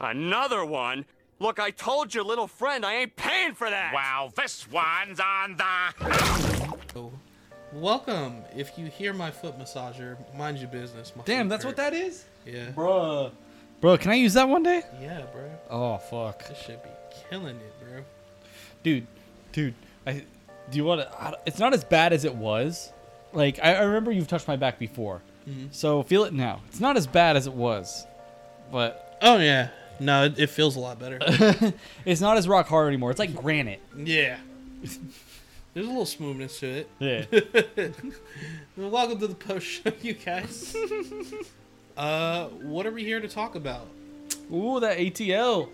Another one? Look, I told your little friend I ain't paying for that. Well, this one's on the. Welcome. If you hear my foot massager, mind your business. My Damn, feet that's what that is? Yeah. Bruh. Bro, can I use that one day? Yeah, bro. Oh, fuck. This should be killing it, bro. Dude, dude, I do you want to it's not as bad as it was. Like I, I remember you've touched my back before. Mm-hmm. So feel it now. It's not as bad as it was. But Oh yeah. No, it, it feels a lot better. it's not as rock hard anymore. It's like granite. yeah. There's a little smoothness to it. Yeah. Well, welcome to the post show, you guys. uh, what are we here to talk about? Ooh, that ATL.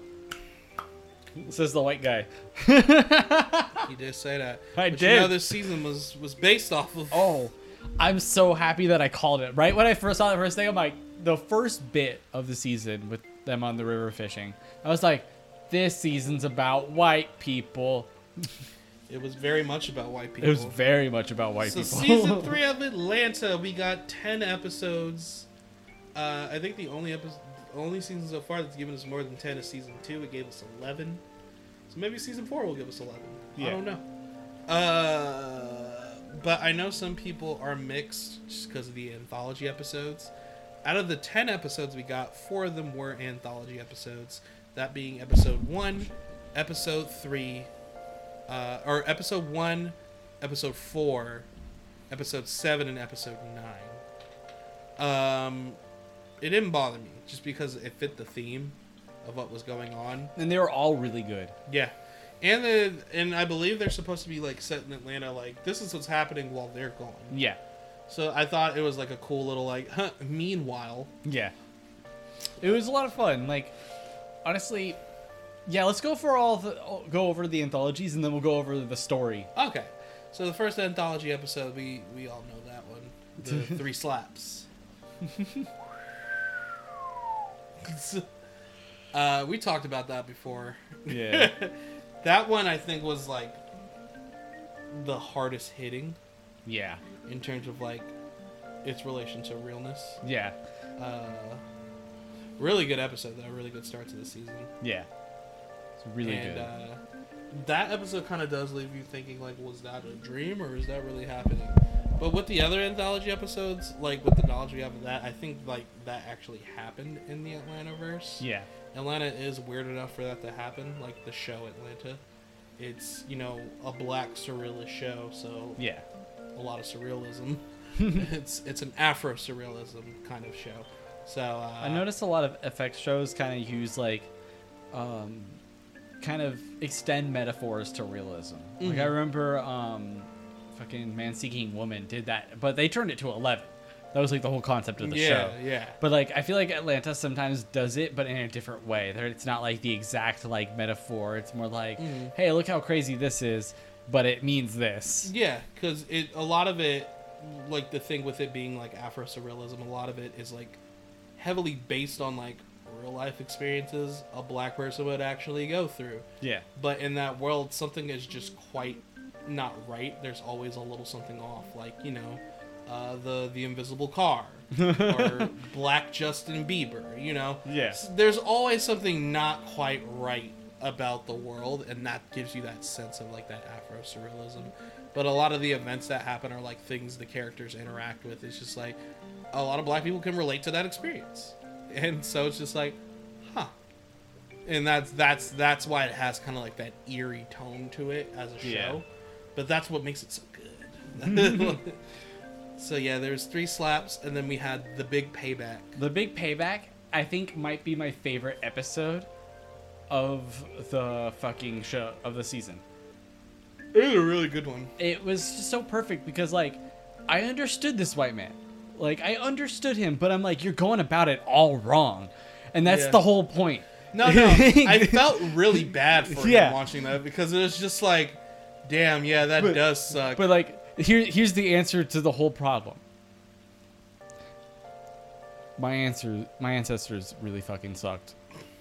Says the white guy. You did say that. I but You know, this season was was based off of. Oh, I'm so happy that I called it. Right when I first saw the first thing, I'm like, the first bit of the season with them on the river fishing. I was like, this season's about white people. It was very much about white people. It was very much about white so people. season three of Atlanta, we got ten episodes. Uh, I think the only episode, only season so far that's given us more than ten is season two. It gave us eleven. So maybe season four will give us eleven. I don't know. Uh, but I know some people are mixed just because of the anthology episodes. Out of the ten episodes we got, four of them were anthology episodes. That being episode one, episode three, uh, or episode one, episode four, episode seven, and episode nine. Um, it didn't bother me just because it fit the theme of what was going on. and they were all really good. Yeah, and the and I believe they're supposed to be like set in Atlanta. Like this is what's happening while they're gone. Yeah. So I thought it was like a cool little like. Huh, meanwhile, Yeah. It was a lot of fun. Like, honestly, yeah. Let's go for all the go over the anthologies, and then we'll go over the story. okay. So the first anthology episode, we we all know that one, the three slaps. uh, we talked about that before. Yeah. That one I think was like the hardest hitting yeah. in terms of like its relation to realness. Yeah. Uh, really good episode though. Really good start to the season. Yeah. It's really and good. uh, that episode kind of does leave you thinking like, was that a dream or is that really happening? But with the other anthology episodes, like with the knowledge we have of that, I think like that actually happened in the Atlanta verse. yeah. Atlanta is weird enough for that to happen, like the show Atlanta. It's you know a black surrealist show, so Yeah. A lot of surrealism. it's it's an Afro surrealism kind of show. So uh, I noticed a lot of FX shows kind of use like, um, kind of extend metaphors to realism. Like I Mhm. remember, um, fucking Man Seeking Woman did that, but they turned it to eleven. That was like the whole concept of the yeah, show. yeah. But like I feel like Atlanta sometimes does it, but in a different way. There, it's not like the exact like metaphor. It's more like, Mhm. hey, look how crazy this is, but it means this. Yeah, because it a lot of it, like the thing with it being like Afro surrealism, a lot of it is like heavily based on like real life experiences a black person would actually go through. Yeah. But in that world, something is just quite not right. There's always a little something off, like you know, uh, the the invisible car or Black Justin Bieber. You know, Yeah. There's always something not quite right about the world, and that gives you that sense of like that Afro surrealism. But a lot of the events that happen are like things the characters interact with. It's just like a lot of black people can relate to that experience, and so it's just like, huh. And that's that's that's why it has kind of like that eerie tone to it as a show, Yeah. but that's what makes it so good. so yeah, there's three slaps, and then we had the big payback. The big payback, I think, might be my favorite episode of the fucking show of the season. It was a really good one. It was just so perfect because, like, I understood this white man. Like, I understood him, but I'm like, you're going about it all wrong. And that's Yeah. the whole point. No, no, I felt really bad for Yeah. him watching that because it was just like, damn, yeah, that But- does suck. But, like, here, here's the answer to the whole problem. My answer, my ancestors really fucking sucked.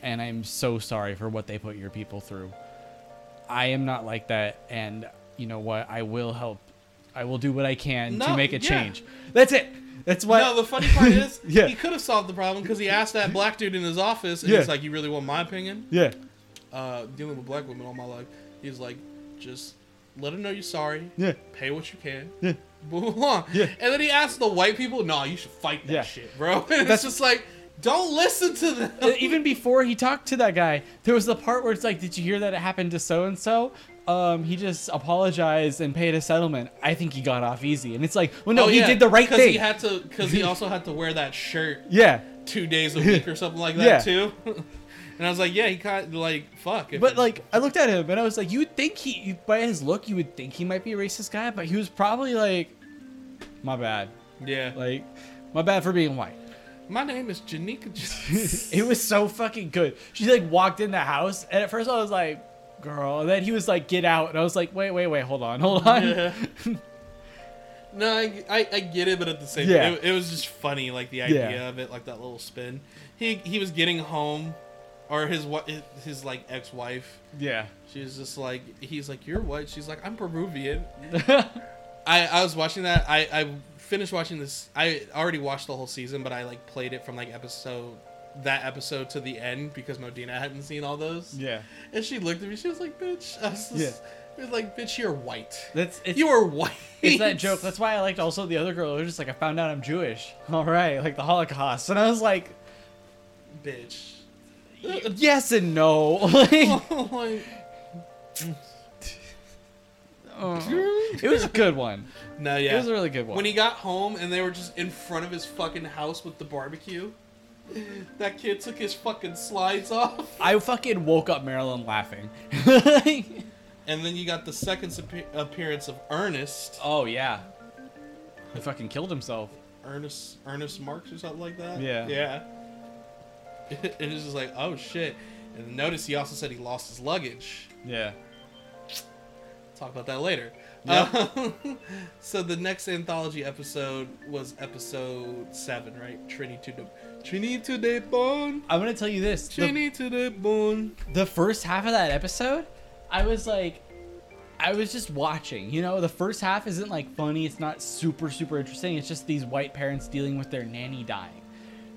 And I'm so sorry for what they put your people through. I am not like that, and you know what? I will help. I will do what I can No, to make a yeah. change. That's it. That's why. no, the funny part is, Yeah. he could have solved the problem because he asked that black dude in his office, and Yeah. he's like, "You really want my opinion?" yeah. Uh, dealing with black women all my life, he's like, "Just let them know you're sorry. Yeah. Pay what you can. Yeah. Move along." Yeah. And then he asked the white people, "No, you should fight that Yeah. shit, bro." And it's That's- just like, don't listen to them. Uh, Even before he talked to that guy, there was the part where it's like, "Did you hear that it happened to so and so?" Um, he just apologized and paid a settlement. I think he got off easy, and it's like, well, no, Oh, he did the right thing. He had to, because he also had to wear that shirt yeah, two days a week or something like that Yeah. too. and I was like, yeah, he kind of like fuck. but like, I looked at him and I was like, you would think he, by his look, you would think he might be a racist guy, but he was probably like, my bad, yeah, like, my bad for being white. My name is Janika. it was so fucking good. She like walked in the house, and at first I was like, "Girl," and then he was like, "Get out," and I was like, "Wait, wait, wait, hold on, hold on." Yeah. no, I, I, I get it, but at the same Yeah. time, it, it was just funny, like the idea Yeah. of it, like that little spin. He he was getting home, or his what his, his like ex wife. Yeah. she's just like, he's like, you're white. She's like, I'm Peruvian. I, I was watching that. I, I finished watching this. I already watched the whole season, but I like played it from like episode that episode to the end because Modena hadn't seen all those. yeah. And she looked at me. She was like, "Bitch," I was, just, Yeah. it was like, "Bitch, you're white. That's it's, you are white." it's that joke. That's why I liked also the other girl. It was just like I found out I'm Jewish. All right, like the Holocaust, and I was like, bitch. yes and no. like, oh. it was a good one. no, yeah. It was a really good one. when he got home and they were just in front of his fucking house with the barbecue, that kid took his fucking slides off. I fucking woke up Marilyn laughing. And then you got the second appearance of Ernest. oh yeah. He fucking killed himself. Ernest Ernest Marks or something like that. Yeah. Yeah. And it was just like, oh shit. And notice he also said he lost his luggage. Yeah. Talk about that later. Yeah. Uh, so the next anthology episode was episode seven, right? Trinity to the Trinity to the bone. I'm gonna tell you this. The, Trinity to the bone. the first half of that episode, I was like, I was just watching. You know, the first half isn't like funny. It's not super super interesting. It's just these white parents dealing with their nanny dying,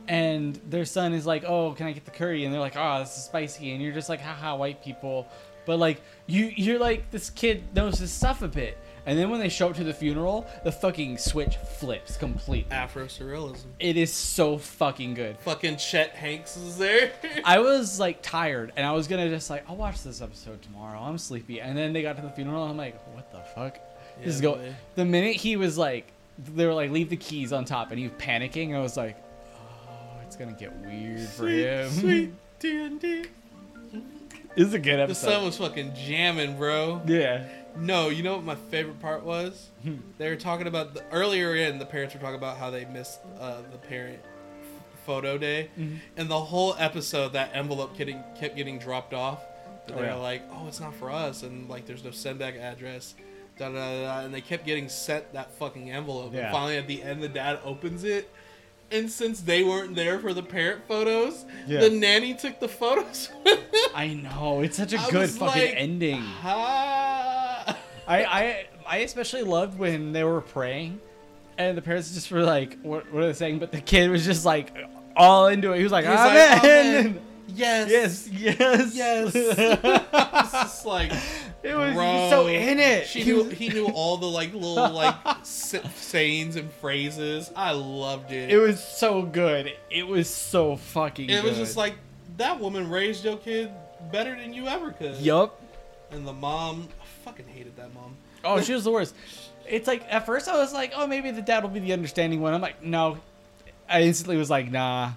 and their son is like, "Oh, can I get the curry?" And they're like, "Oh, this is spicy," and you're just like, "Haha, white people." But like you, you're like this kid knows his stuff a bit, and then when they show up to the funeral, the fucking switch flips completely. Afro surrealism. It is so fucking good. Fucking Chet Hanks is there. I was like tired, and I was gonna just like, I'll watch this episode tomorrow. I'm sleepy, and then they got to the funeral, and I'm like, what the fuck? this is Yeah, go. boy. The minute he was like, they were like, leave the keys on top, and he was panicking. I was like, oh, it's gonna get weird for him. sweet D&D. It's a good episode. The sun was fucking jamming, bro. yeah. No, you know what my favorite part was? Hmm. they were talking about the earlier in the parents were talking about how they missed uh, the parent photo day, Mm-hmm. and the whole episode that envelope getting kept getting dropped off. Oh, they yeah. were like, "Oh, it's not for us," and like, "There's no send back address." Da, da, da, da, and they kept getting sent that fucking envelope. Yeah. And finally, at the end, the dad opens it, and since they weren't there for the parent photos, Yeah. the nanny took the photos. I know. It's such a I good fucking like, ending. Ha! I, I I especially loved when they were praying, and the parents just were like, "What, what are they saying?" But the kid was just like all into it. He was like, He was "Amen." like, "Amen." Yes. Yes, yes, Yes. it's just like it was bro, so in it. She He knew he knew all the like little like sayings and phrases. I loved it. It was so good. It was so fucking. It was just like that woman raised your kid better than you ever could. yup. And the mom, I fucking hated that mom. Oh, she was the worst. It's like at first I was like, oh, maybe the dad will be the understanding one. I'm like, no. I instantly was like, nah,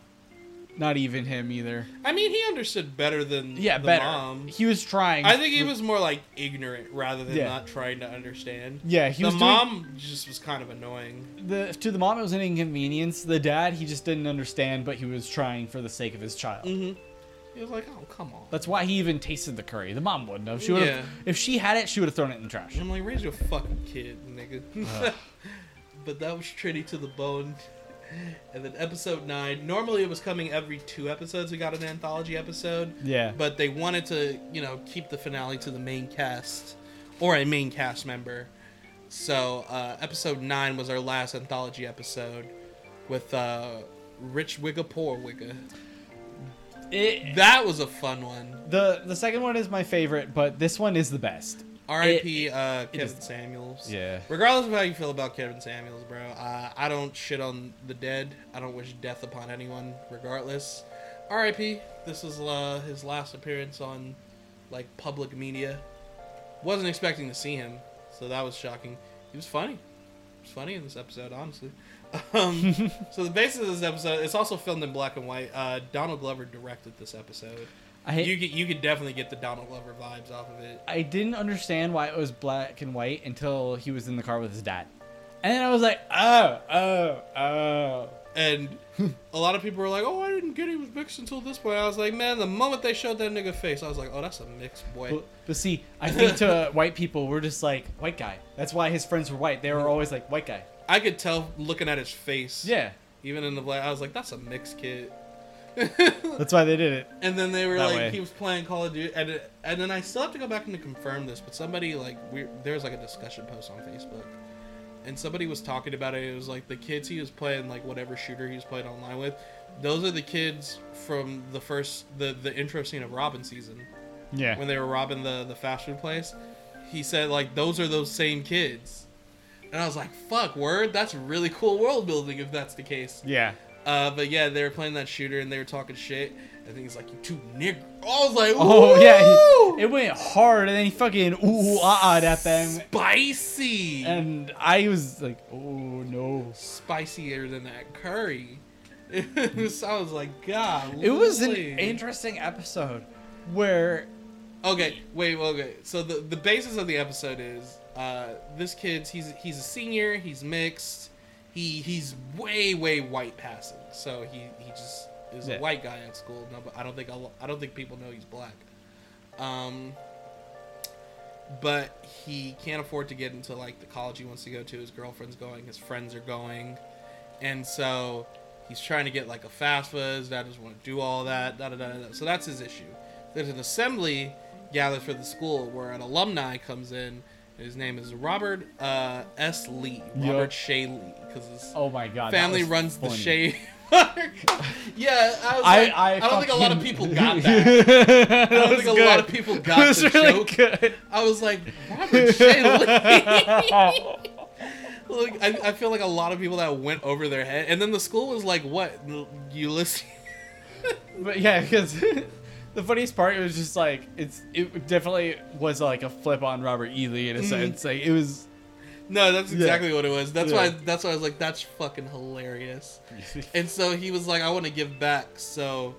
not even him either. I mean, he understood better than Yeah, the better. mom. He was trying. I think he was more like ignorant rather than Yeah. not trying to understand. Yeah, he the was doing- mom just was kind of annoying. the to the mom it was an inconvenience. The dad he just didn't understand, but he was trying for the sake of his child. Mm-hmm. He was like, "Oh, come on." That's why he even tasted the curry. The mom wouldn't have. She would have. Yeah. If she had it, she would have thrown it in the trash. I'm like, raise your fucking kid, nigga. but that was Trinity to the bone. And then episode nine. Normally it was coming every two episodes. We got an anthology episode, Yeah. but they wanted to, you know, keep the finale to the main cast or a main cast member. So uh, episode nine was our last anthology episode. with uh, Rich Wigga Poor Wigga. It, That was a fun one. the the second one is my favorite, but this one is the best. R.I.P. uh, Kevin is- Samuels. Yeah. Regardless of how you feel about Kevin Samuels, bro, uh, I don't shit on the dead. I don't wish death upon anyone, regardless. R.I.P. This is uh, his last appearance on like public media. Wasn't expecting to see him, so that was shocking. He was funny. He was funny in this episode, honestly. Um, so the basis of this episode, it's also filmed in black and white. Uh, Donald Glover directed this episode. I You could, you could definitely get the Donald Glover vibes off of it. I didn't understand why it was black and white until he was in the car with his dad, and then I was like, oh, oh, oh. And a lot of people were like, "Oh, I didn't get he was mixed until this point." I was like, "Man, the moment they showed that nigga face, I was like, oh, that's a mixed boy." But, but see, I think to white people, we're just like white guy. That's why his friends were white. They were always like white guy. I could tell looking at his face. Yeah, Even in the black, I was like, "That's a mixed kid." that's why they did it. And then they were That like, way. he was playing Call of Duty, and it, and then I still have to go back and confirm this, but somebody like we there was like a discussion post on Facebook, and somebody was talking about it. It was like the kids he was playing, like whatever shooter he was playing online with, those are the kids from the first the the intro scene of Robbin' Season Yeah, when they were robbing the the fast food place. He said like those are those same kids, and I was like, fuck, word, that's really cool world building if that's the case. yeah. Uh, but yeah, they were playing that shooter and they were talking shit. I think he's like, "You two nigger." I was like, Oh yeah, he, it went hard, and then he fucking ooh ooh ah ah at them, spicy, and I was like, oh no. spicier than that curry. It was, I was like, God. It was an interesting episode where Okay, wait, okay. So the the basis of the episode is uh, this kid's he's he's a senior, he's mixed, he he's way way white passing. So he he just is Yeah. a white guy at school. No, but I don't think lo- I don't think people know he's black. Um, but he can't afford to get into like the college he wants to go to. His girlfriend's going, his friends are going, and so he's trying to get like a FAFSA. His dad doesn't want to do all that. Da, da, da, da. So that's his issue. There's an assembly gathered for the school where an alumni comes in. His name is Robert uh, S. Lee. Robert Shea Lee, because his oh my god, family runs the funny. Shea. yeah, I was I like, I, I, don't think a lot of people got that. I I don't think a lot of people got it was the really joke. good. I was like, Robert Shea Lee. Like, I, I feel like a lot of people that went over their head, and then the school was like, "What, Ulysses?" But yeah, because the funniest part it was just like it's it definitely was like a flip on Robert E. Lee in a mm-hmm. sense. Like it was. no, that's Yeah. exactly what it was. That's Yeah. why. That's why I was like, "That's fucking hilarious." And so he was like, "I want to give back." So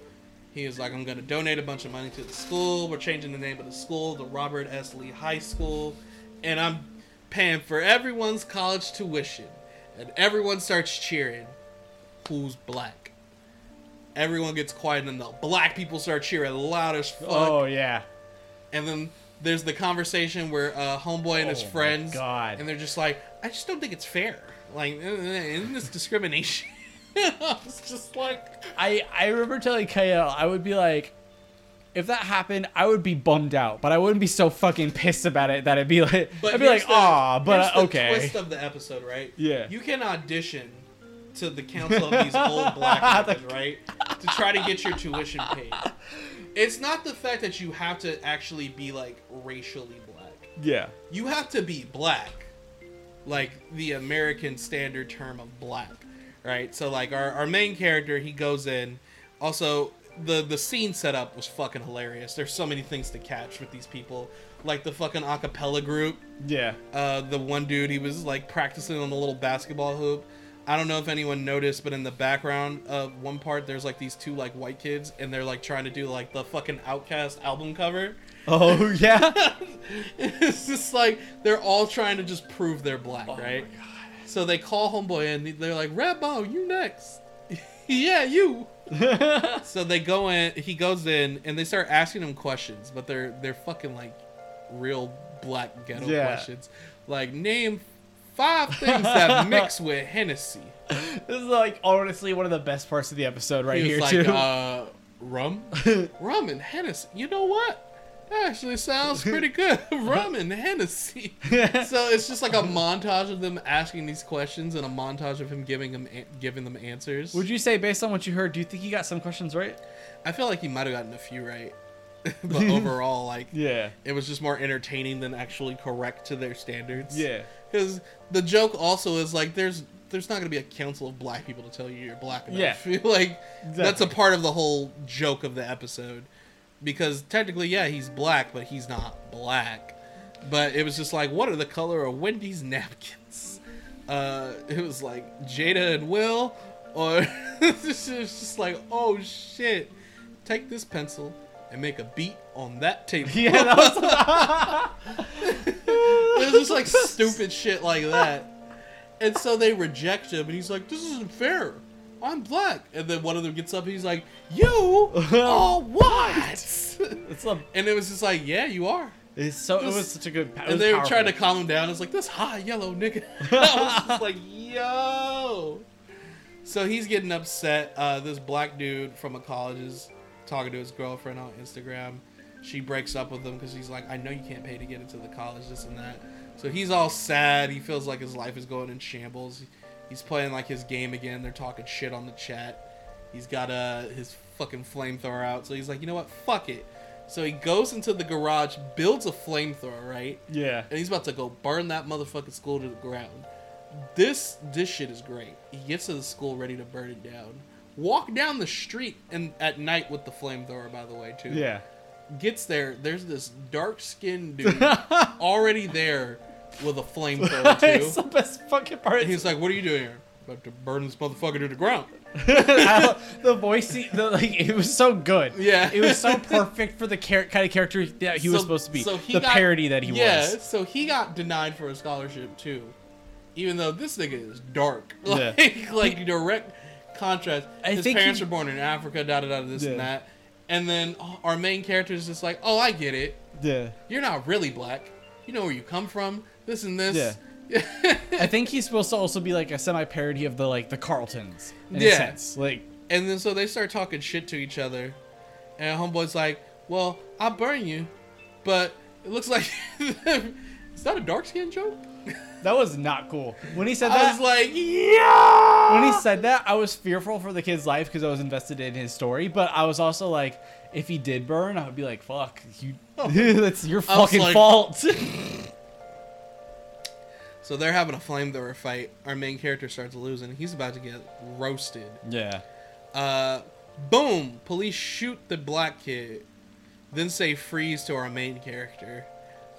he was like, "I'm gonna donate a bunch of money to the school. We're changing the name of the school to Robert S. Lee High School, and I'm paying for everyone's college tuition." And everyone starts cheering. Who's black? Everyone gets quiet, and then the black people start cheering loud as fuck. Oh yeah. And then there's the conversation where uh, homeboy and his Oh friends, God. and they're just like, "I just don't think it's fair. Like, isn't this discrimination?" I was just like, I I remember telling KL I would be like, if that happened, I would be bummed out, but I wouldn't be so fucking pissed about it that it'd be like, I'd be like, ah, but uh, the okay. Twist of the episode, right? Yeah. You can audition to the council of these old black men, right? To try to get your tuition paid. It's not the fact that you have to actually be like racially black. Yeah. you have to be black like the american standard term of black right so like our, our main character he goes in also the the scene setup was fucking hilarious there's so many things to catch with these people like the fucking acapella group Yeah. uh the one dude he was like practicing on the little basketball hoop i don't know if anyone noticed but in the background of one part there's like these two like white kids and they're like trying to do like the fucking OutKast album cover Oh yeah. it's just like they're all trying to just prove they're black, Oh right? So they call homeboy in. They're like, "Rambo, you next." yeah, you. so they go in. He goes in, and they start asking him questions, but they're they're fucking like real black ghetto Yeah. questions, like name five things that mix with Hennessy. this is like honestly one of the best parts of the episode right He here like, too. uh, rum, rum and Hennessy. You know what? That actually sounds pretty good. Rum and Hennessy. so it's just like a montage of them asking these questions and a montage of him giving them giving them answers. Would you say, based on what you heard, do you think he got some questions right? I feel like he might have gotten a few right, but overall, like Yeah. it was just more entertaining than actually correct to their standards. Yeah. because the joke also is like there's there's not gonna be a council of black people to tell you you're black enough. Yeah. like that's a part of the whole joke of the episode because technically, yeah, he's black, but he's not black. But it was just like, what are the color of Wendy's napkins? Uh, it was like Jada and Will, or it's just like, oh shit, take this pencil and make a beat on that table. Yeah, that was it was just like stupid shit like that. And so they reject him, and he's like, "This isn't fair. I'm black." And then one of them gets up, and he's like, "You are white." it's a, and it was just like, "Yeah, you are." it's so it This- was such a good. And was they were trying to calm him down. It's like this high yellow nigga. I was just like, "Yo." So he's getting upset. Uh, this black dude from a college is talking to his girlfriend on Instagram. She breaks up with him because he's like, I know you can't pay to get into the college, this and that. So he's all sad. He feels like his life is going in shambles. He's playing like his game again. They're talking shit on the chat. He's got uh, his fucking flamethrower out. So he's like, you know what? Fuck it. So he goes into the garage, builds a flamethrower, right? Yeah. and he's about to go burn that motherfucking school to the ground. This this shit is great. He gets to the school ready to burn it down. Walk down the street and at night with the flamethrower, by the way, too. Yeah. Gets there. There's this dark skinned dude already there with a flamethrower it's too. the best fucking part. And he's like, "What are you doing here?" About to burn this motherfucker to the ground. the voice, the, like it was so good. Yeah. it was so perfect for the char- kind of character that he was supposed to be. so he the got- parody that he yeah, was. so he got denied for a scholarship too, even though this nigga is dark, Like, Yeah. like direct contrast. I His think parents he- were born in Africa, da da da, this Yeah. and that, and then our main character is just like, oh, I get it. Yeah. You're not really black. You know where you come from. This and this. Yeah. I think he's supposed to also be like a semi parody of the like the Carltons in a Yeah. sense. Like And then so they start talking shit to each other, and homeboy's like, "Well, I'll burn you, but it looks like is that a dark skin joke?" That was not cool. When he said I that, was like, "Yeah." when he said that, I was fearful for the kid's life because I was invested in his story. But I was also like, if he did burn, I would be like, fuck you. That's your fucking like- fault. So they're having a flamethrower fight. Our main character starts losing. He's about to get roasted. yeah. Uh, boom! Police shoot the black kid, then say freeze to our main character.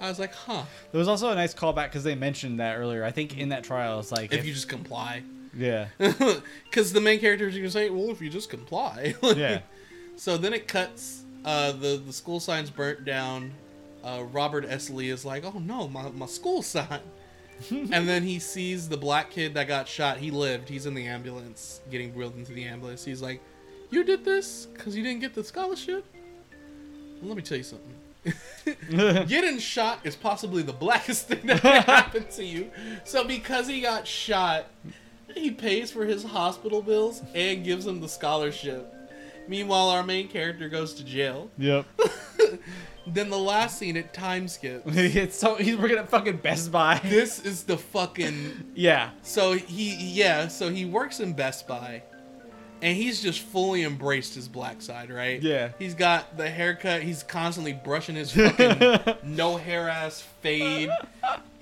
I was like, huh? There was also a nice callback because they mentioned that earlier. I think in that trial, it's like If you just comply, yeah, because the main characters is gonna say, well, if you just comply. yeah, So then it cuts. Uh, the the school sign's burnt down. Uh, Robert S. Lee is like, oh no, my my school sign. and then he sees the black kid that got shot. He lived. He's in the ambulance, getting wheeled into the ambulance. He's like, "You did this because you didn't get the scholarship." Well, let me tell you something. Getting shot is possibly the blackest thing that can happen to you. So because he got shot, he pays for his hospital bills and gives him the scholarship. Meanwhile, our main character goes to jail. yep. Then the last scene, it time skips. it's so he's working at fucking Best Buy. This is the fucking yeah, So he, yeah, so he works in Best Buy, and he's just fully embraced his black side, right? Yeah. He's got the haircut. He's constantly brushing his fucking no hair ass fade.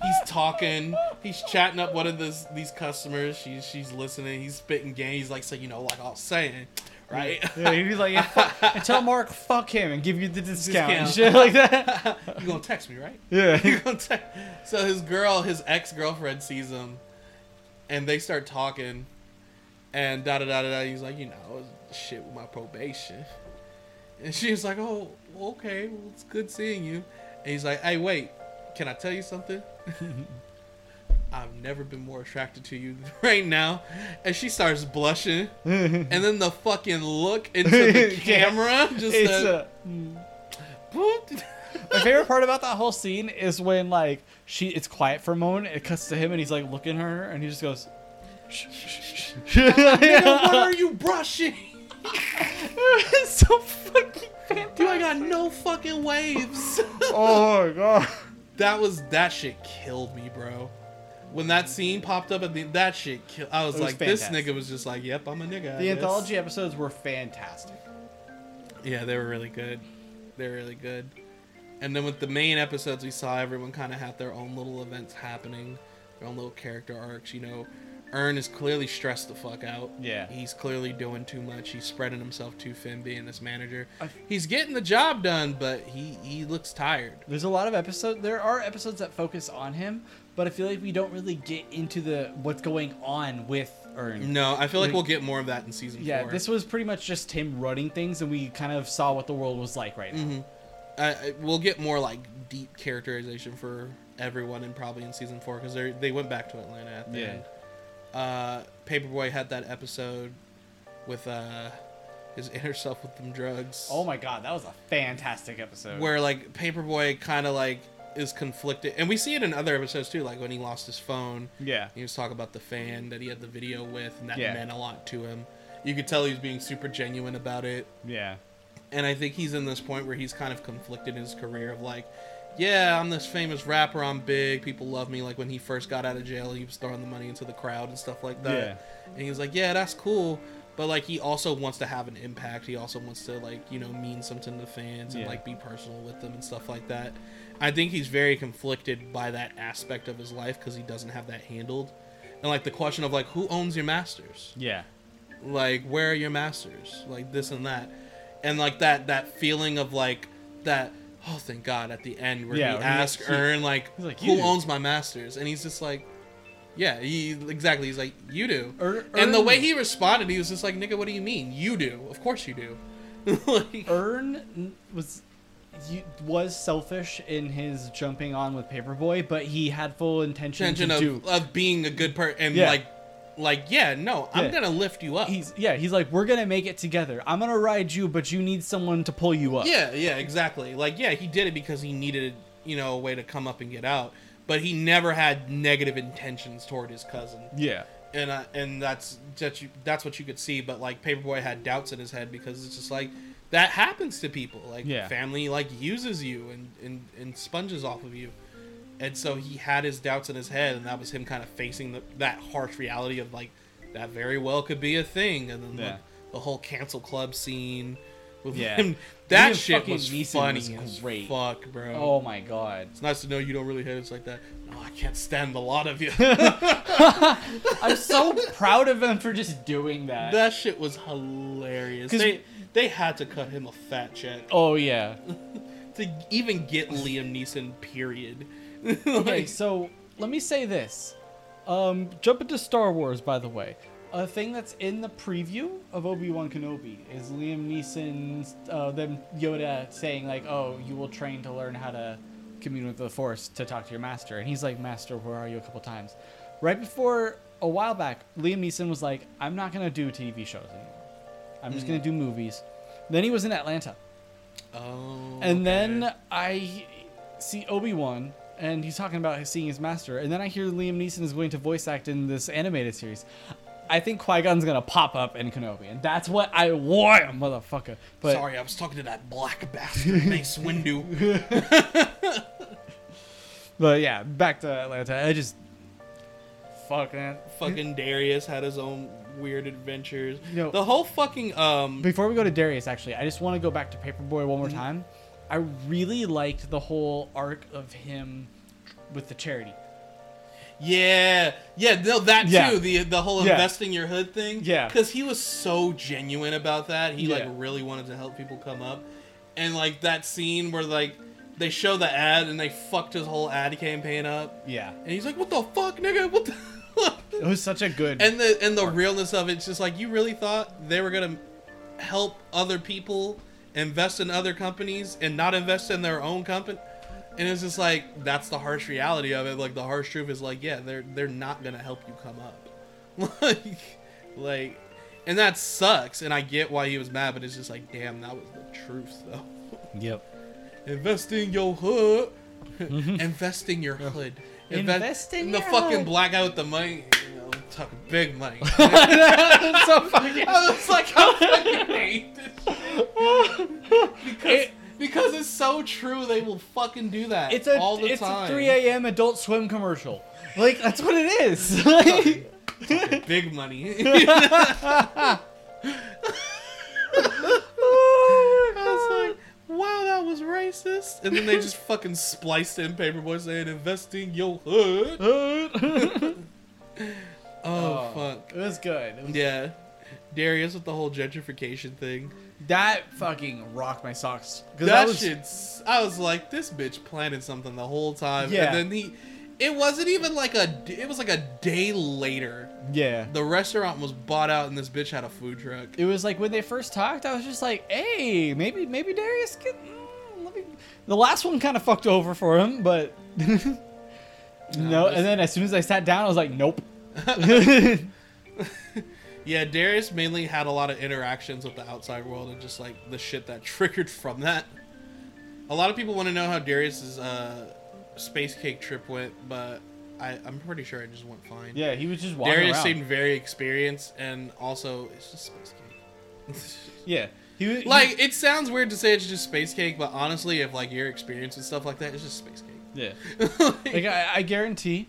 He's talking. He's chatting up one of this, these customers. She's she's listening. He's spitting game. He's like, so you know, like I was saying, right? yeah. He's like, yeah, fuck, and tell Mark fuck him and give you the discount, and Discount. shit like that. you gonna text me, right? Yeah. You're gonna te- so his girl, his ex girlfriend, sees him, and they start talking, and da da da da. He's like, you know, shit with my probation, and she's like, oh, okay, well, it's good seeing you. And he's like, hey, wait, can I tell you something? I've never been more attracted to you right now. And she starts blushing, and then the fucking look into the camera just It's "Boop." my favorite part about that whole scene is when like she it's quiet for a moment. It cuts to him and he's like looking at her and he just goes. Nigga, what are you brushing? it's so fucking fantastic. Dude, I got no fucking waves. oh my god. that was that shit killed me, bro. When that scene popped up at the that shit, kill, I was was like, this nigga was just like, yep, I'm a nigga. The anthology episodes were fantastic. Yeah, they were really good. They were really good. And then with the main episodes, we saw everyone kind of have their own little events happening, their own little character arcs. You know, Earn is clearly stressed the fuck out. Yeah. He's clearly doing too much. He's spreading himself too thin being this manager. I- He's getting the job done, but he, he looks tired. There's a lot of episodes. There are episodes that focus on him, but I feel like we don't really get into the what's going on with Earn. No, I feel like Like- we'll get more of that in season Yeah, four. this was pretty much just him running things, and we kind of saw what the world was like right now. Mm-hmm. I, I, we'll get more like deep characterization for everyone, and probably in season four because they they went back to Atlanta at the Yeah. end. Uh, Paper Boi had that episode with uh, his inner self with them drugs. Oh my god, that was a fantastic episode. Where like Paper Boi kind of like is conflicted, and we see it in other episodes too, like when he lost his phone. yeah, He was talking about the fan that he had the video with, and that Yeah. meant a lot to him. You could tell he was being super genuine about it yeah, and I think he's in this point where he's kind of conflicted in his career of like, yeah, I'm this famous rapper, I'm big, people love me. Like when he first got out of jail, he was throwing the money into the crowd and stuff like that. Yeah. And he was like, yeah, that's cool, but like he also wants to have an impact. He also wants to like you know mean something to fans and Yeah. like be personal with them and stuff like that. I think he's very conflicted by that aspect of his life because he doesn't have that handled. And like the question of like who owns your masters? yeah, like where are your masters like this and that and like that that feeling of like that oh thank god at the end where Yeah, he asks Earn like, like, who do." owns my masters and he's just like yeah he exactly he's like you do Er- and the way he responded he was just like nigga what do you mean you do of course you do like, Earn was you, was selfish in his jumping on with Paper Boi, but he had full intention, intention to of, do. of being a good person and Yeah. like like yeah no i'm Yeah. gonna lift you up He's yeah, he's like, we're gonna make it together. I'm gonna ride you, but you need someone to pull you up. Yeah, yeah, exactly. Like, yeah, he did it because he needed, you know, a way to come up and get out. But he never had negative intentions toward his cousin, yeah, and uh, and that's that you that's what you could see. But like Paper Boi had doubts in his head because it's just like that happens to people. Like Yeah. family like uses you and, and and sponges off of you, and so he had his doubts in his head, and that was him kind of facing the, that harsh reality of like that very well could be a thing, and then Yeah. like, the whole cancel club scene. With Yeah. him, that Liam shit was Neeson funny was great. fuck, bro. Oh my god. It's nice to know you don't really hate us like that. No, I can't stand the lot of you. I'm so proud of him for just doing that. that shit was hilarious. They they had to cut him a fat check oh yeah. to even get Liam Neeson. Period. Okay, so let me say this. Um, jump into Star Wars, by the way. A thing that's in the preview of Obi Wan Kenobi is Liam Neeson's, uh, them Yoda saying like, "Oh, you will train to learn how to commune with the Force to talk to your master," and he's like, "Master, where are you?" A couple times. Right before a while back, Liam Neeson was like, "I'm not gonna do TV shows anymore. I'm just gonna do movies." Then he was in Atlanta. oh, And okay. then I see Obi Wan, and he's talking about seeing his master. And then I hear Liam Neeson is going to voice act in this animated series. I think Qui Gon's gonna pop up in Kenobi, and that's what I want, motherfucker. But sorry, I was talking to that black bastard Mace Windu. but yeah, back to Atlanta. I just fuck man. fucking Darius had his own weird adventures. You know- the whole fucking um. Before we go to Darius, actually, I just want to go back to Paper Boi one more Mm-hmm. time. I really liked the whole arc of him with the charity. Yeah, yeah, no, that Yeah. too. The the whole Yeah. investing your hood thing. Yeah. because he was so genuine about that. He like really wanted to help people come up, and like that scene where like they show the ad and they fucked his whole ad campaign up, Yeah, and he's like, "What the fuck, nigga? What the?" it was such a good. and the and the realness of it's just like you really thought they were gonna help other people invest in other companies and not invest in their own company. And it's just like that's the harsh reality of it. Like the harsh truth is like yeah they're they're not gonna help you come up. Like like and that sucks. And i get why he was mad but it's just like damn that was the truth though. Yep. investing your hood. Mm-hmm. Investing your hood. Invest in the your fucking hood. black out the money. you know talking big money so fucking. I was like, I fucking hate this shit. because, because it's so true. They will fucking do that. It's a all the it's time. a 3 a.m. Adult Swim commercial. Like that's what it is. Like, Big money. I was like, wow, that was racist. And then they just fucking spliced in Paper Boi saying, investing your hood. Oh, fuck. It was good. It was- Yeah. Darius with the whole gentrification thing. That fucking rocked my socks. 'Cause That was, shit's. I was like, this bitch planted something the whole time. Yeah. And then he. It wasn't even like a. It was like a day later. Yeah. The restaurant was bought out and this bitch had a food truck. It was like when they first talked, I was just like, "Hey, maybe maybe Darius can." mm, let me. The last one kind of fucked over for him, but no. And then as soon as I sat down, I was like, "Nope." Yeah, Darius mainly had a lot of interactions with the outside world and just like the shit that triggered from that. A lot of people want to know how Darius's uh, space cake trip went, but I, I'm pretty sure it just went fine. yeah, he was just walking Darius around. seemed very experienced, and also it's just space cake. yeah, he was like it sounds weird to say it's just space cake, but honestly, if like you're experienced with stuff like that, it's just space cake. yeah. like I, I guarantee,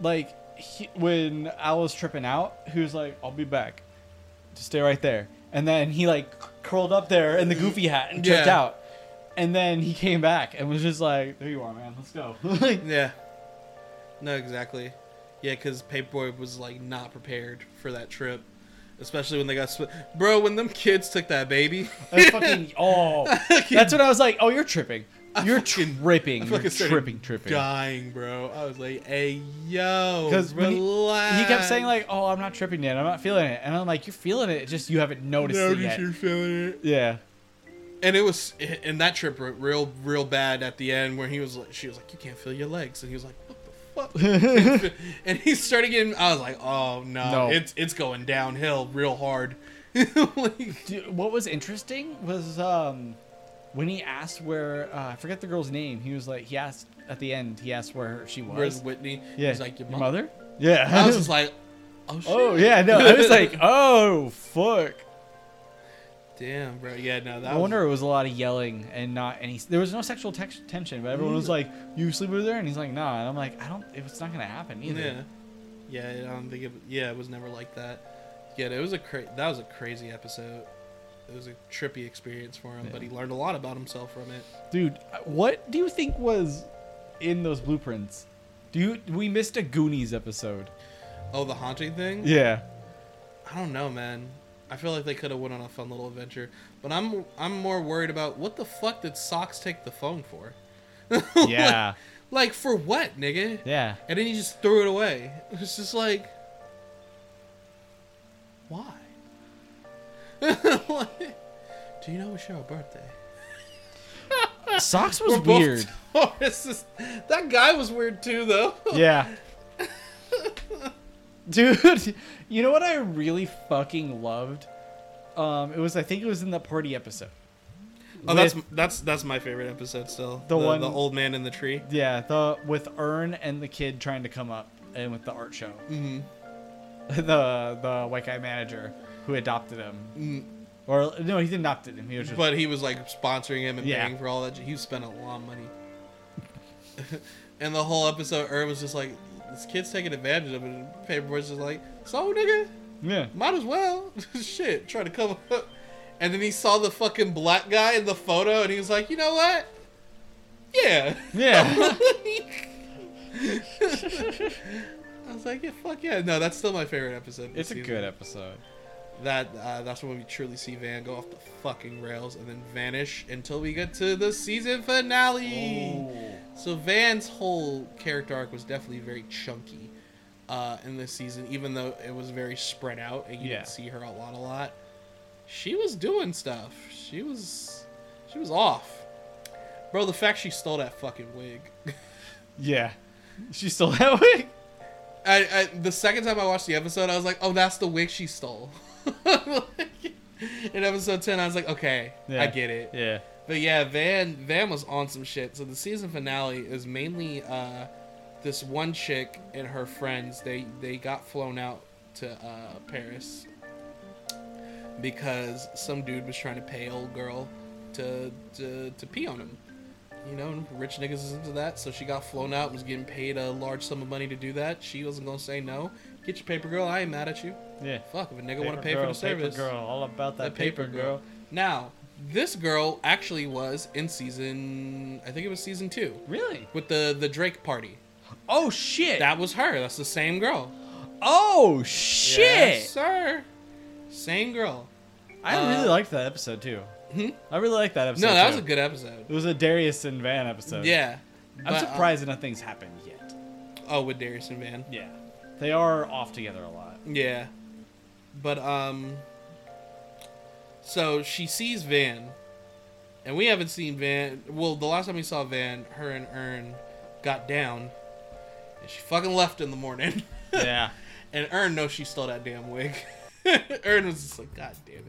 like he, when Al was tripping out, he was like, "I'll be back, just stay right there." And then he like curled up there in the mm. goofy hat and tripped Yeah. out. And then he came back and was just like, "There you are, man. Let's go." like, Yeah. No, exactly. Yeah, because Paper Boi was like not prepared for that trip, especially when they got split. Bro, when them kids took that baby, fucking oh, that's what I was like. Oh, you're tripping. You're fucking- tripping. You're tripping, tripping. dying, bro. I was like, "Hey, yo, Because relax." he, he kept saying like, "Oh, I'm not tripping yet. I'm not feeling it," and I'm like, "You're feeling it. Just you haven't noticed it "Notice yet." you're feeling it." Yeah. And it was in that trip re- real, real bad at the end where he was like, she was like, "You can't feel your legs," and he was like, "What the fuck?" and he started getting. I was like, "Oh no, No. it's it's going downhill real hard." like, Dude, what was interesting was um when he asked where uh, I forget the girl's name. He was like, he asked at the end. He asked where she was. Where's Whitney? yeah. He's like, your, Your mother? mother? Yeah. I was just like, oh shit. oh yeah. No, I was like, oh fuck. damn, bro. Yeah, no, that I was, wonder it was a lot of yelling and not any. There was no sexual tex- tension, but everyone was like, "You sleep over there," and he's like, "Nah," and I'm like, "I don't. It's not gonna happen either." Yeah, yeah. I don't think it. Yeah, it was never like that. Yeah, it was a cra- that was a crazy episode. It was a trippy experience for him, but he learned a lot about himself from it. Dude, uh, what do you think was in those blueprints? Do you we missed a Goonies episode? Oh, the haunting thing. Yeah. I don't know, man. I feel like they could have went on a fun little adventure, but I'm I'm more worried about what the fuck did Socks take the phone for? Yeah. Like for what, nigga? yeah. And then he just threw it away. It's just like, why? Do you know it's your birthday? Socks was We're both weird. Tauruses. that guy was weird too, though. Yeah. Dude, you know what I really fucking loved? Um, it was I think it was in the party episode. Oh, that's that's that's my favorite episode still. The one- the old man in the tree. Yeah, the with Earn and the kid trying to come up and with the art show. Mm-hmm. The the white guy manager who adopted him. Mm. Or no, he didn't adopt him. He was just But he was like sponsoring him and Yeah. paying for all that. He spent a lot of money. and the whole episode, Earn was just like, "This kid's taking advantage of it." And Paper Boi's just like, "So, nigga, yeah. might as well." Shit, try to come up. And then he saw the fucking black guy in the photo, and he was like, "You know what? Yeah." Yeah. I was like, "Yeah, fuck yeah." No, that's still my favorite episode. it's a season. good episode. That uh, that's when we truly see Van go off the fucking rails and then vanish until we get to the season finale. So Van's whole character arc was definitely very chunky uh, in this season, even though it was very spread out and you Yeah. didn't see her a lot, a lot. She was doing stuff. She was, she was off, bro. The fact she stole that fucking wig. Yeah. she stole that way? I, I the second time I watched the episode, I was like, oh, that's the wig she stole. in episode ten, I was like, okay, I get it. Yeah. But yeah, Van Van was on some shit. So the season finale is mainly uh, this one chick and her friends. They they got flown out to uh, Paris because some dude was trying to pay old girl to to, to pee on him. you know, rich niggas is into that. So she got flown out, was getting paid a large sum of money to do that. She wasn't gonna say no. Get your paper girl. I ain't mad at you. Yeah. Fuck if a nigga want to pay girl, for the service. Paper girl, all about that, That paper, girl. Now, this girl actually was in season. I think it was season two Really? with the the Drake party. Oh shit! That was her. That's the same girl. oh shit! Yes, sir. Same girl. I Uh, really liked that episode too. Hmm? I really liked that episode. No, that was a good episode. It was a Darius and Van episode. Yeah. I'm But, uh, surprised nothing's happened yet. oh, with Darius and Van. Yeah, they are off together a lot. Yeah. But um so she sees Van and we haven't seen Van well the last time we saw Van her and Earn got down and she fucking left in the morning. Yeah. and Earn knows she stole that damn wig. Earn was just like, God damn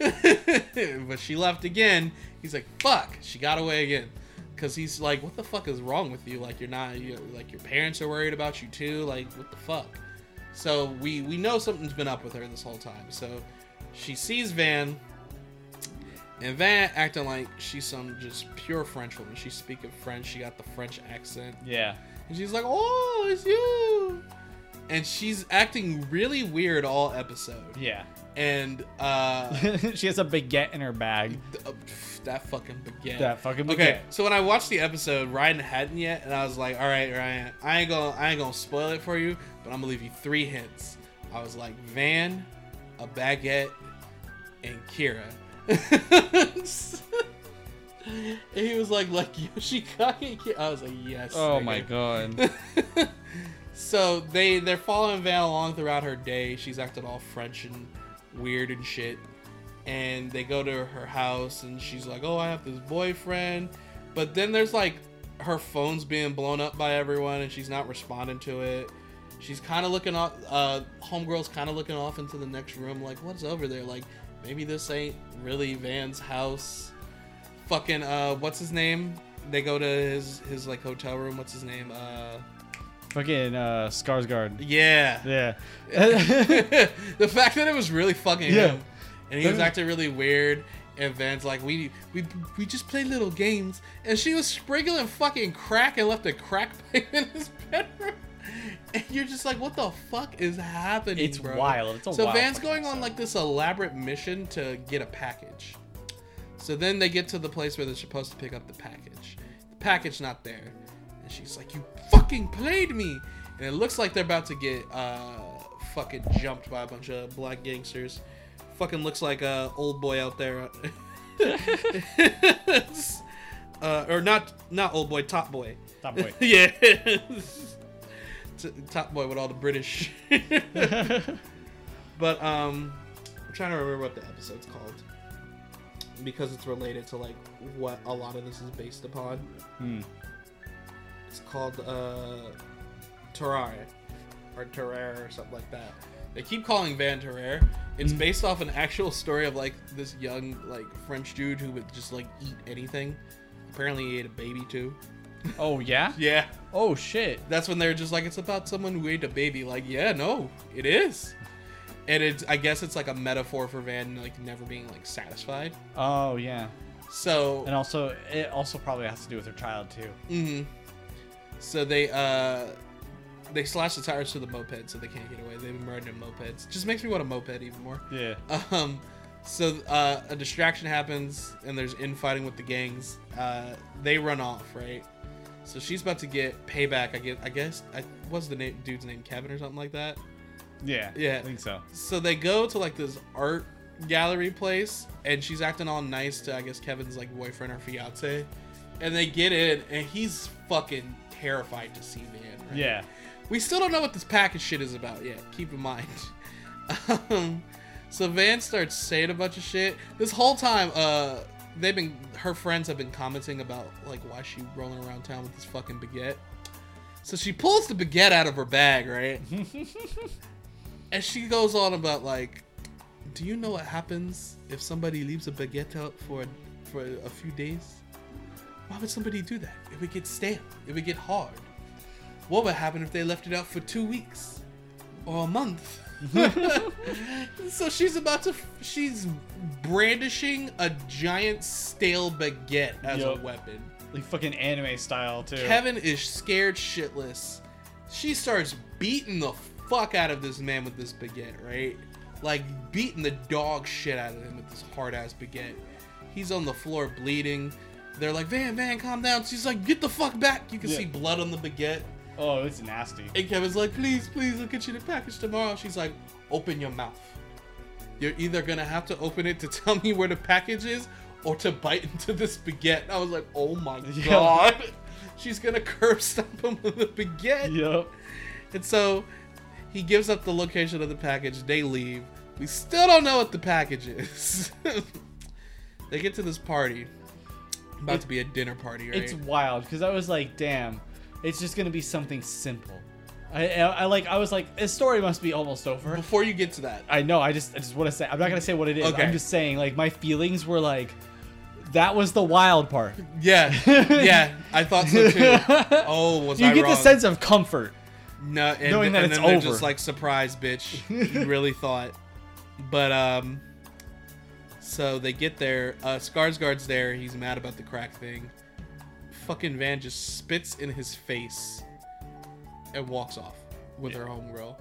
it. but she left again. He's like, fuck. She got away again. Cause he's like, what the fuck is wrong with you? Like you're not, you like your parents are worried about you too. Like what the fuck? So we we know something's been up with her this whole time. So she sees Van, and Van acting like she's some just pure French woman. She's speaking French. She got the French accent. Yeah. And she's like, "Oh, it's you," and she's acting really weird all episode. Yeah. And uh, she has a baguette in her bag. th- uh, that fucking baguette. That fucking baguette. Okay, so when I watched the episode, Ryan hadn't yet, and I was like, "All right, Ryan, I ain't gonna, I ain't gonna spoil it for you, but I'm gonna leave you three hints." I was like, "Van, a baguette, and Kira." and he was like, "Like Yoshikage." Kira. I was like, "Yes." Oh nigga." my god. So they they're following Van along throughout her day. She's acting all French and weird and shit. And they go to her house and she's like, "Oh, I have this boyfriend." But then there's like her phone's being blown up by everyone and she's not responding to it. She's kind of looking off uh homegirl's kind of looking off into the next room like, "What's over there?" Like maybe this ain't really Van's house. Fucking uh what's his name? They go to his his like hotel room. What's his name? Uh Fucking uh, Skarsgård. yeah. Yeah. the fact that it was really fucking Yeah. him, and he was acting really weird. And Van's like, we we we just play little games, and she was sprinkling fucking crack and left a crack pipe in his bedroom. And you're just like, what the fuck is happening? It's bro? wild. It's a so wild Van's going on like this elaborate mission to get a package. So then they get to the place where they're supposed to pick up the package. The package not there, and she's like, "You fucking played me!" And it looks like they're about to get uh fucking jumped by a bunch of black gangsters. Fucking looks like a old boy out there. uh, or not not old boy, top boy. Top boy. yeah. T- top boy with all the British. but um, I'm trying to remember what the episode's called because it's related to like what a lot of this is based upon. Hmm. It's called uh, or Tarrare or something like that. They keep calling Van Tarrare. It's based off an actual story of like this young like French dude who would just like eat anything. Apparently, he ate a baby too. Oh yeah. Yeah. Oh shit. That's when they're just like, it's about someone who ate a baby. Like, yeah, no, it is. And it's, I guess it's like a metaphor for Van like never being like satisfied. Oh yeah. So, And also, it also probably has to do with her child too. hmm so they uh, they slash the tires to the moped so they can't get away. They've been riding mopeds. Just makes me want a moped even more. Yeah. Um, so uh, a distraction happens and there's infighting with the gangs. Uh, they run off, right? So she's about to get payback. I guess. I guess. I what's the name? Dude's name Kevin or something like that. Yeah. Yeah. I think so. So they go to like this art gallery place, and she's acting all nice to I guess Kevin's like boyfriend or fiance, and they get in, and he's fucking terrified to see Van. Right? Yeah. We still don't know what this package shit is about yet. Keep in mind. um, so Van starts saying a bunch of shit. This whole time, uh, they've been her friends have been commenting about like why she rolling around town with this fucking baguette. So she pulls the baguette out of her bag, right? and she goes on about like, do you know what happens if somebody leaves a baguette out for for a few days? Why would somebody do that? It would get stale. It would get hard. What would happen if they left it out for two weeks or a month? Mm-hmm. so she's about to, she's brandishing a giant stale baguette as Yup. a weapon. like fucking anime style too. Kevin is scared shitless. She starts beating the fuck out of this man with this baguette, right? Like beating the dog shit out of him with this hard ass baguette. He's on the floor bleeding. They're like, Van, Van, calm down. She's like, get the fuck back. You can Yeah. see blood on the baguette. Oh, it's nasty. And Kevin's like, please, please, I'll get you the package tomorrow. She's like, open your mouth. You're either gonna have to open it to tell me where the package is or to bite into this baguette. I was like, oh my Yeah. god. She's gonna curb stomp him with a baguette. Yep. And so he gives up the location of the package. They leave. We still don't know what the package is. they get to this party. About It- to be a dinner party, right? It's wild because I was like, damn, it's just gonna be something simple. I, I, I like I was like, this story must be almost over. Before you get to that, I know. I just I just want to say I'm not gonna say what it is. Okay. I'm just saying like my feelings were like, that was the wild part. yeah, yeah, I thought so too. Oh, was you I get wrong? the sense of comfort. No, and, knowing that and it's then over. just like surprise, bitch. you really thought, but um, so they get there. Uh, Skarsgård's there. He's mad about the crack thing. Fucking Van just spits in his face and walks off with her homegirl.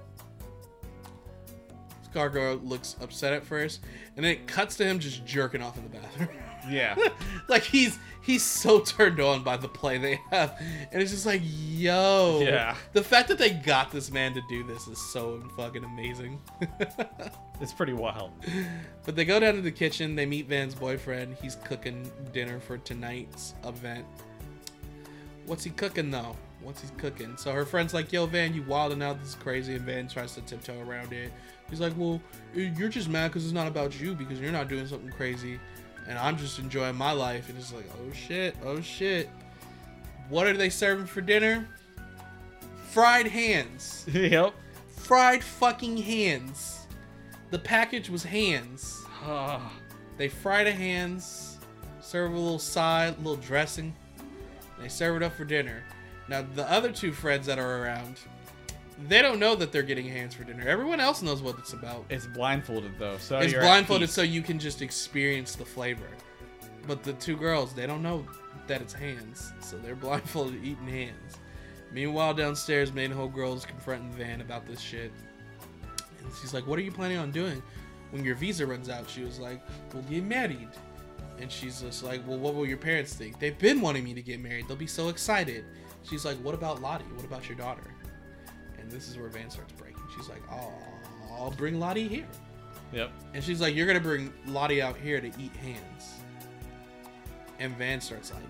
Skarsgård looks upset at first, and then it cuts to him just jerking off in the bathroom. Yeah. like he's he's so turned on by the play they have and it's just like yo. Yeah. the fact that they got this man to do this is so fucking amazing. It's pretty wild. but they go down to the kitchen they meet van's boyfriend. He's cooking dinner for tonight's event. What's he cooking though? What's he cooking? So her friend's like yo van you wilding out. This is crazy. And van tries to tiptoe around it he's like well you're just mad because it's not about you because you're not doing something crazy and I'm just enjoying my life. And it's like, oh shit, oh shit. What are they serving for dinner? Fried hands. yep. Fried fucking hands. The package was hands. They fry the hands, serve a little side, a little dressing. They serve it up for dinner. Now the other two friends that are around, they don't know that they're getting hands for dinner. Everyone else knows what it's about. it's blindfolded though, so it's blindfolded so you can just experience the flavor. But the two girls, they don't know that it's hands, so they're blindfolded eating hands. Meanwhile, downstairs, main whole girl is confronting Van about this shit, and she's like, "What are you planning on doing when your visa runs out?" She was like, "We'll get married." And she's just like, "Well, what will your parents think? They've been wanting me to get married. They'll be so excited." She's like, "What about Lottie? What about your daughter?" And this is where Van starts breaking. She's like, "Oh, I'll bring Lottie here." Yep. And she's like, "You're gonna bring Lottie out here to eat hands." And Van starts like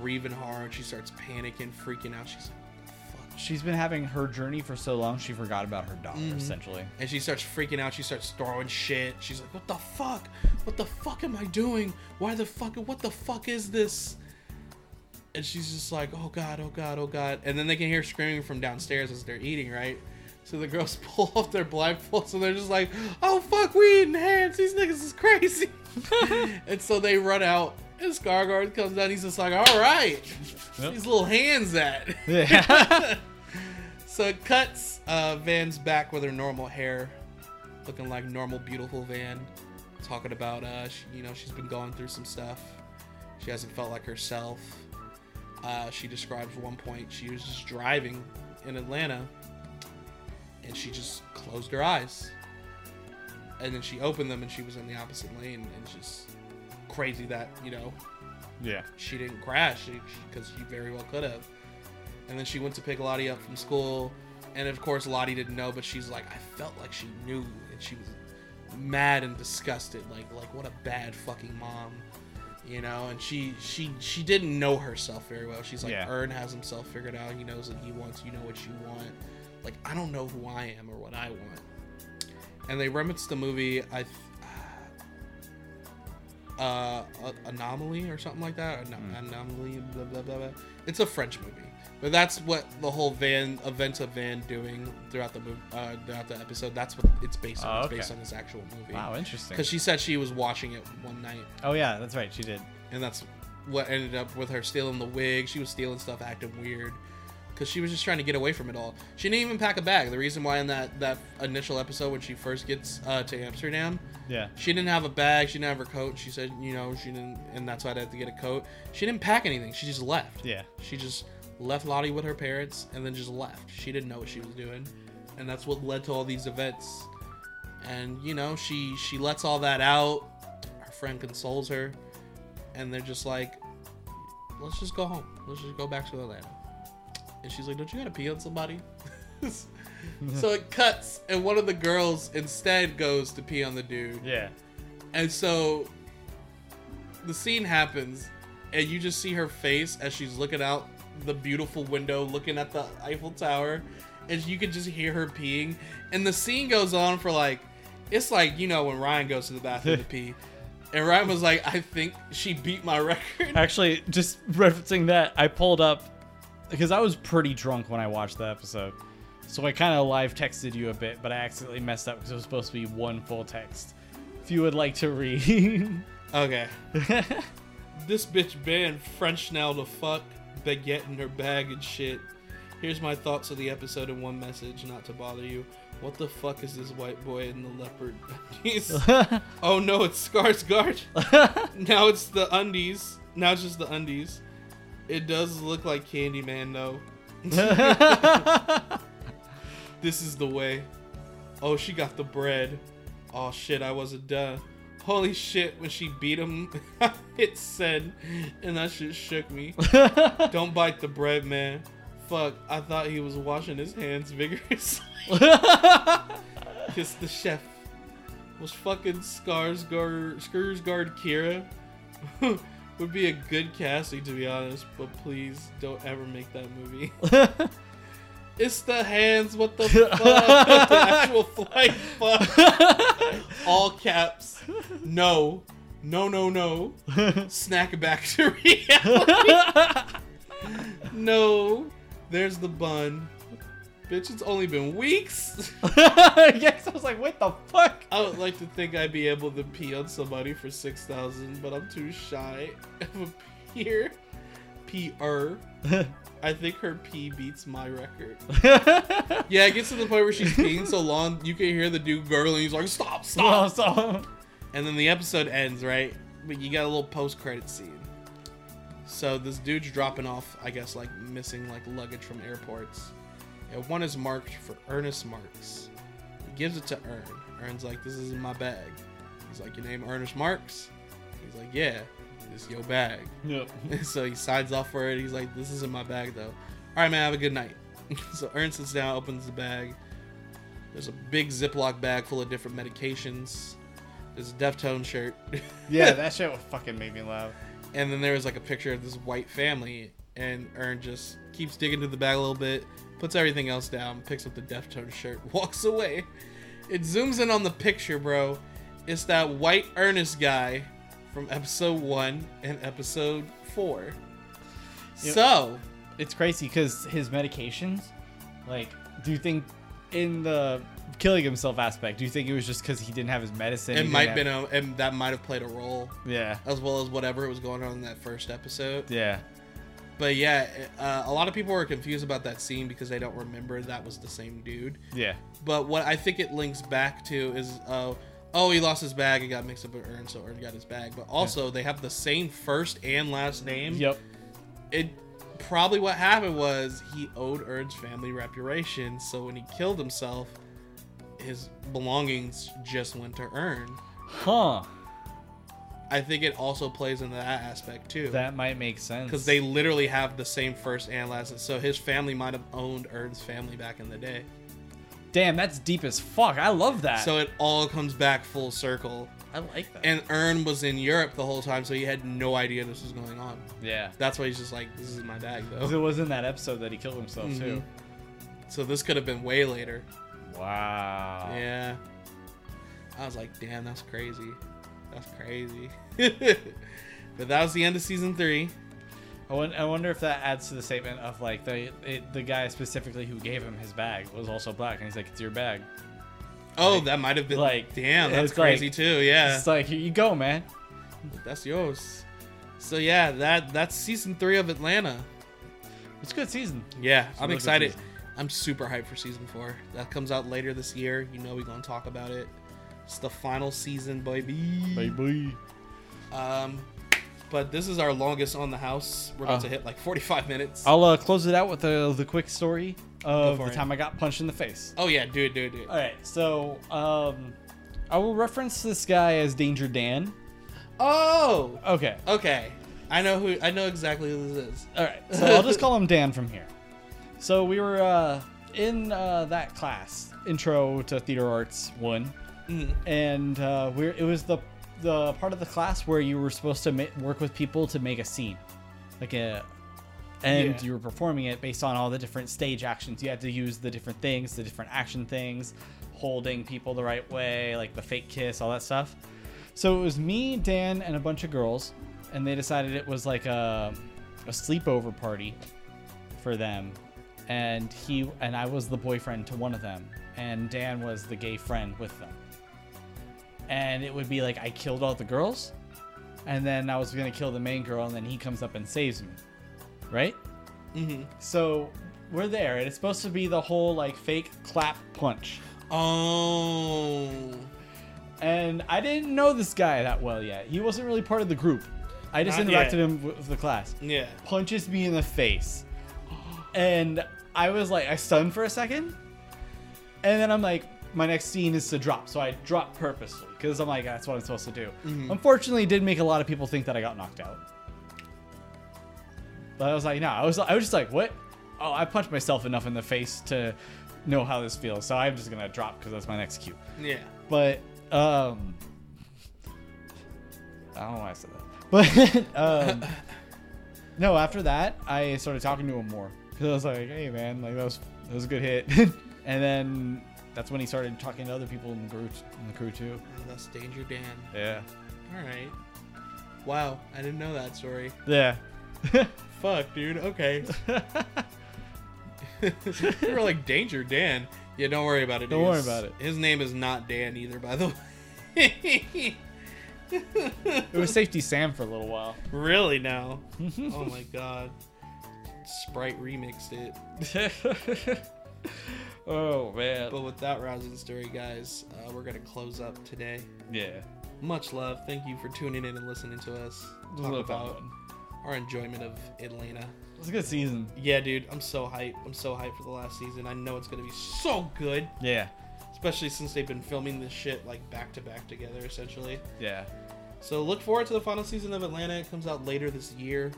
breathing hard. She starts panicking, freaking out. She's like, "Fuck!" She's been having her journey for so long, she forgot about her daughter, Mm-hmm. essentially. And she starts freaking out. She starts throwing shit. She's like, "What the fuck? What the fuck am I doing? Why the fuck? What the fuck is this?" And she's just like, "Oh god, oh god, oh god!" And then they can hear screaming from downstairs as they're eating, right? So the girls pull off their blindfolds, and they're just like, "Oh fuck, we eating hands. These niggas is crazy." and so they run out, and Skarsgård comes down. He's just like, "All right, Yep. these little hands at." Yeah. So it cuts uh, Van's back with her normal hair, looking like normal, beautiful Van. Talking about, uh, she, you know, she's been going through some stuff. She hasn't felt like herself. Uh, she describes one point she was just driving in Atlanta, and she just closed her eyes, and then she opened them, and she was in the opposite lane, and it's just crazy that you know yeah. she didn't crash because she very well could have. And then she went to pick Lottie up from school, and of course Lottie didn't know, but she's like, I felt like she knew, and she was mad and disgusted, like like what a bad fucking mom, you know. And she she she didn't know herself very well. She's like, Yeah. Earn has himself figured out. He knows what he wants. You know what you want. Like I don't know who I am or what I want. And they remixed the movie. I. Uh, A- anomaly or something like that. No, anomaly. Blah, blah blah blah. It's a French movie, but that's what the whole Van event of Van doing throughout the movie, uh, throughout the episode. That's what it's based on. Oh, It's based on this actual movie. Wow, interesting. Because she said she was watching it one night, Oh yeah, that's right. She did. and that's what ended up with her stealing the wig. She was stealing stuff, acting weird. because she was just trying to get away from it all. She didn't even pack a bag. The reason why in that that initial episode when she first gets uh, to Amsterdam, Yeah. she didn't have a bag. She didn't have her coat. She said, you know, she didn't, and that's why I had to get a coat. She didn't pack anything. She just left. Yeah. She just left Lottie with her parents and then just left. She didn't know what she was doing, and that's what led to all these events. And you know, she she lets all that out. Her friend consoles her, and they're just like, "Let's just go home. Let's just go back to Atlanta." And she's like, "Don't you gotta pee on somebody?" so it cuts, and one of the girls instead goes to pee on the dude. Yeah. And so the scene happens, and you just see her face as she's looking out the beautiful window, looking at the Eiffel Tower, and you can just hear her peeing. And the scene goes on for like, it's like, you know, when Ryan goes to the bathroom to pee. And Ryan was like, I think she beat my record. Actually, just referencing that, I pulled up because I was pretty drunk when I watched the episode. So I kind of live texted you a bit, but I accidentally messed up because it was supposed to be one full text. If you would like to read. Okay. this bitch banned French now to fuck, baguette in her bag and shit. Here's my thoughts of the episode in one message, not to bother you. What the fuck is this white boy in the leopard undies? oh no, it's Skarsgård. now it's the undies. Now it's just the undies. It does look like Candyman though. This is the way. Oh, she got the bread. Oh shit, I wasn't done. Holy shit, when she beat him, it said, and that shit shook me. Don't bite the bread, man. Fuck, I thought he was washing his hands vigorously. Kiss the chef. Was fucking Skarsgård, Skarsgård Kira? Would be a good casting, to be honest, but please don't ever make that movie. It's the hands. What the fuck? the actual flight. Fuck. All caps. No. No. No. No. Snack back to reality. no. There's the bun. Bitch, it's only been weeks. yes, I was like, what the fuck? I would like to think I'd be able to pee on somebody for six thousand, but I'm too shy of a peer. P-er. I think her pee beats my record. Yeah, it gets to the point where she's peeing so long, you can hear the dude gurgling. He's like, "Stop, stop!" Oh, so, And then the episode ends, right? But you got a little post-credit scene. So this dude's dropping off, I guess, like missing like luggage from airports. And one is marked for Ernest Marks. He gives it to Earn. Earn's like, "This is in my bag." He's like, "Your name Ernest Marks?" He's like, "Yeah, this is your bag." yep. so he signs off for it. He's like, "This isn't my bag, though." All right, man. Have a good night. so Earn sits down, opens the bag. There's a big Ziploc bag full of different medications. There's a Deftone shirt. Yeah, that shit would fucking made me laugh. and then there was like a picture of this white family, and Earn just keeps digging through the bag a little bit, puts everything else down, picks up the Deftone shirt, walks away. It zooms in on the picture, bro. It's that white Ernest guy from episode one and episode four. Yep. So, It's crazy because his medications, like, do you think in the killing himself aspect, do you think it was just because he didn't have his medicine? it might didn't been a, and that might have played a role Yeah. as well as whatever was going on in that first episode. Yeah. But yeah, uh, a lot of people were confused about that scene because they don't remember that was the same dude. Yeah. But what I think it links back to is, uh, oh, he lost his bag and got mixed up with Earn, so Earn got his bag. But also, they have the same first and last name. Yep. It probably what happened was he owed Earn's family reparation, so when he killed himself, his belongings just went to Earn. Huh. I think it also plays into that aspect too. That might make sense. because they literally have the same first and last. So his family might have owned Earn's family back in the day. Damn, that's deep as fuck. I love that. So it all comes back full circle. I like that. And Earn was in Europe the whole time, so he had no idea this was going on. yeah. That's why he's just like, "This is my bag, though. Because it was in that episode that he killed himself too. Mm-hmm. So this could have been way later. Wow. Yeah. I was like, "Damn, that's crazy. That's crazy." but that was the end of season three. I wonder if that adds to the statement of like the it, the guy specifically who gave him his bag was also black, and he's like, "It's your bag." Oh, Like- that might have been like, Damn, that's it's like- crazy too. Yeah. It's like, here you go, man. That's yours. So yeah, that that's season three of Atlanta. It's a good season. Yeah, I'm excited. I'm super hyped for season four. That comes out later this year. You know we're gonna talk about it. It's the final season, baby. Baby. Um, but this is our longest on the house. We're about Oh. to hit like 45 minutes. I'll uh, close it out with the the quick story of the it. time I got punched in the face. oh yeah, do it, do it, do it. All right, so um, I will reference this guy as Danger Dan. Oh, Okay. okay. I know who. I know exactly who this is. All right, so I'll just call him Dan from here. So we were uh, in uh, that class, Intro to Theater Arts One, Mhm. and uh, we're it was the the part of the class where you were supposed to ma- work with people to make a scene, like a, and Yeah. you were performing it based on all the different stage actions. You had to use the different things, the different action things, holding people the right way, like the fake kiss, all that stuff. So it was me, Dan, and a bunch of girls, and they decided it was like a, a sleepover party for them. And he and I was the boyfriend to one of them, and Dan was the gay friend with them. And it would be like I killed all the girls, and then I was gonna kill the main girl, and then he comes up and saves me, right? Mhm. So we're there, and it's supposed to be the whole like fake clap punch. Oh. And I didn't know this guy that well yet. He wasn't really part of the group. I just Not interacted yet. him with the class. Yeah. Punches me in the face. And I was like, I stunned for a second. And then I'm like, my next scene is to drop. So I drop purposely because I'm like, that's what I'm supposed to do. Unfortunately, it did make a lot of people think that I got knocked out. But I was like, no, I was, I was just like, what? Oh, I punched myself enough in the face to know how this feels. So I'm just going to drop because that's my next cue. Yeah. But um, I don't know why I said that. But um, no, after that, I started talking to him more because I was like, "Hey, man, like that was that was a good hit." and then that's when he started talking to other people in the crew, in the crew too. Oh, that's Danger Dan. Yeah, All right. Wow, I didn't know that story. yeah. Fuck, dude. Okay. you were like Danger Dan. Yeah, don't worry about it. Don't worry about it. His name is not Dan either, by the way. it was Safety Sam for a little while. really now. oh my god. Sprite remixed it. Oh man. But with that rousing story, guys, uh, we're gonna close up today. Yeah. Much love. Thank you for tuning in and listening to us It was a talk about our enjoyment of Atlanta. It was a good season. Yeah, dude, I'm so hyped. I'm so hyped for the last season. I know it's gonna be so good, Yeah. especially since they've been filming this shit like back to back together, essentially. Yeah. So look forward to the final season of Atlanta. It comes out later this year,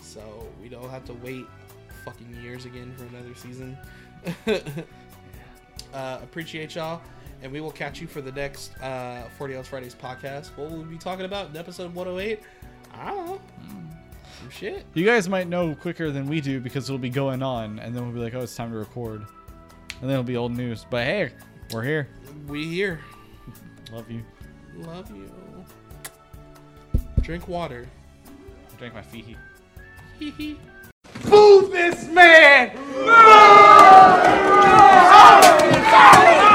so we don't have to wait fucking years again for another season. uh, appreciate y'all, and we will catch you for the next uh, 40 Ounce Fridays podcast. What will we be talking about in episode 108? I don't know. Some shit. You guys might know quicker than we do because it'll be going on, and then we'll be like, "Oh, it's time to record," and then it'll be old news. But hey, we're here. We here. Love you. Love you. Drink water. I drank my feet. Hee hee. Boo this man! Boo! Boo! Boo!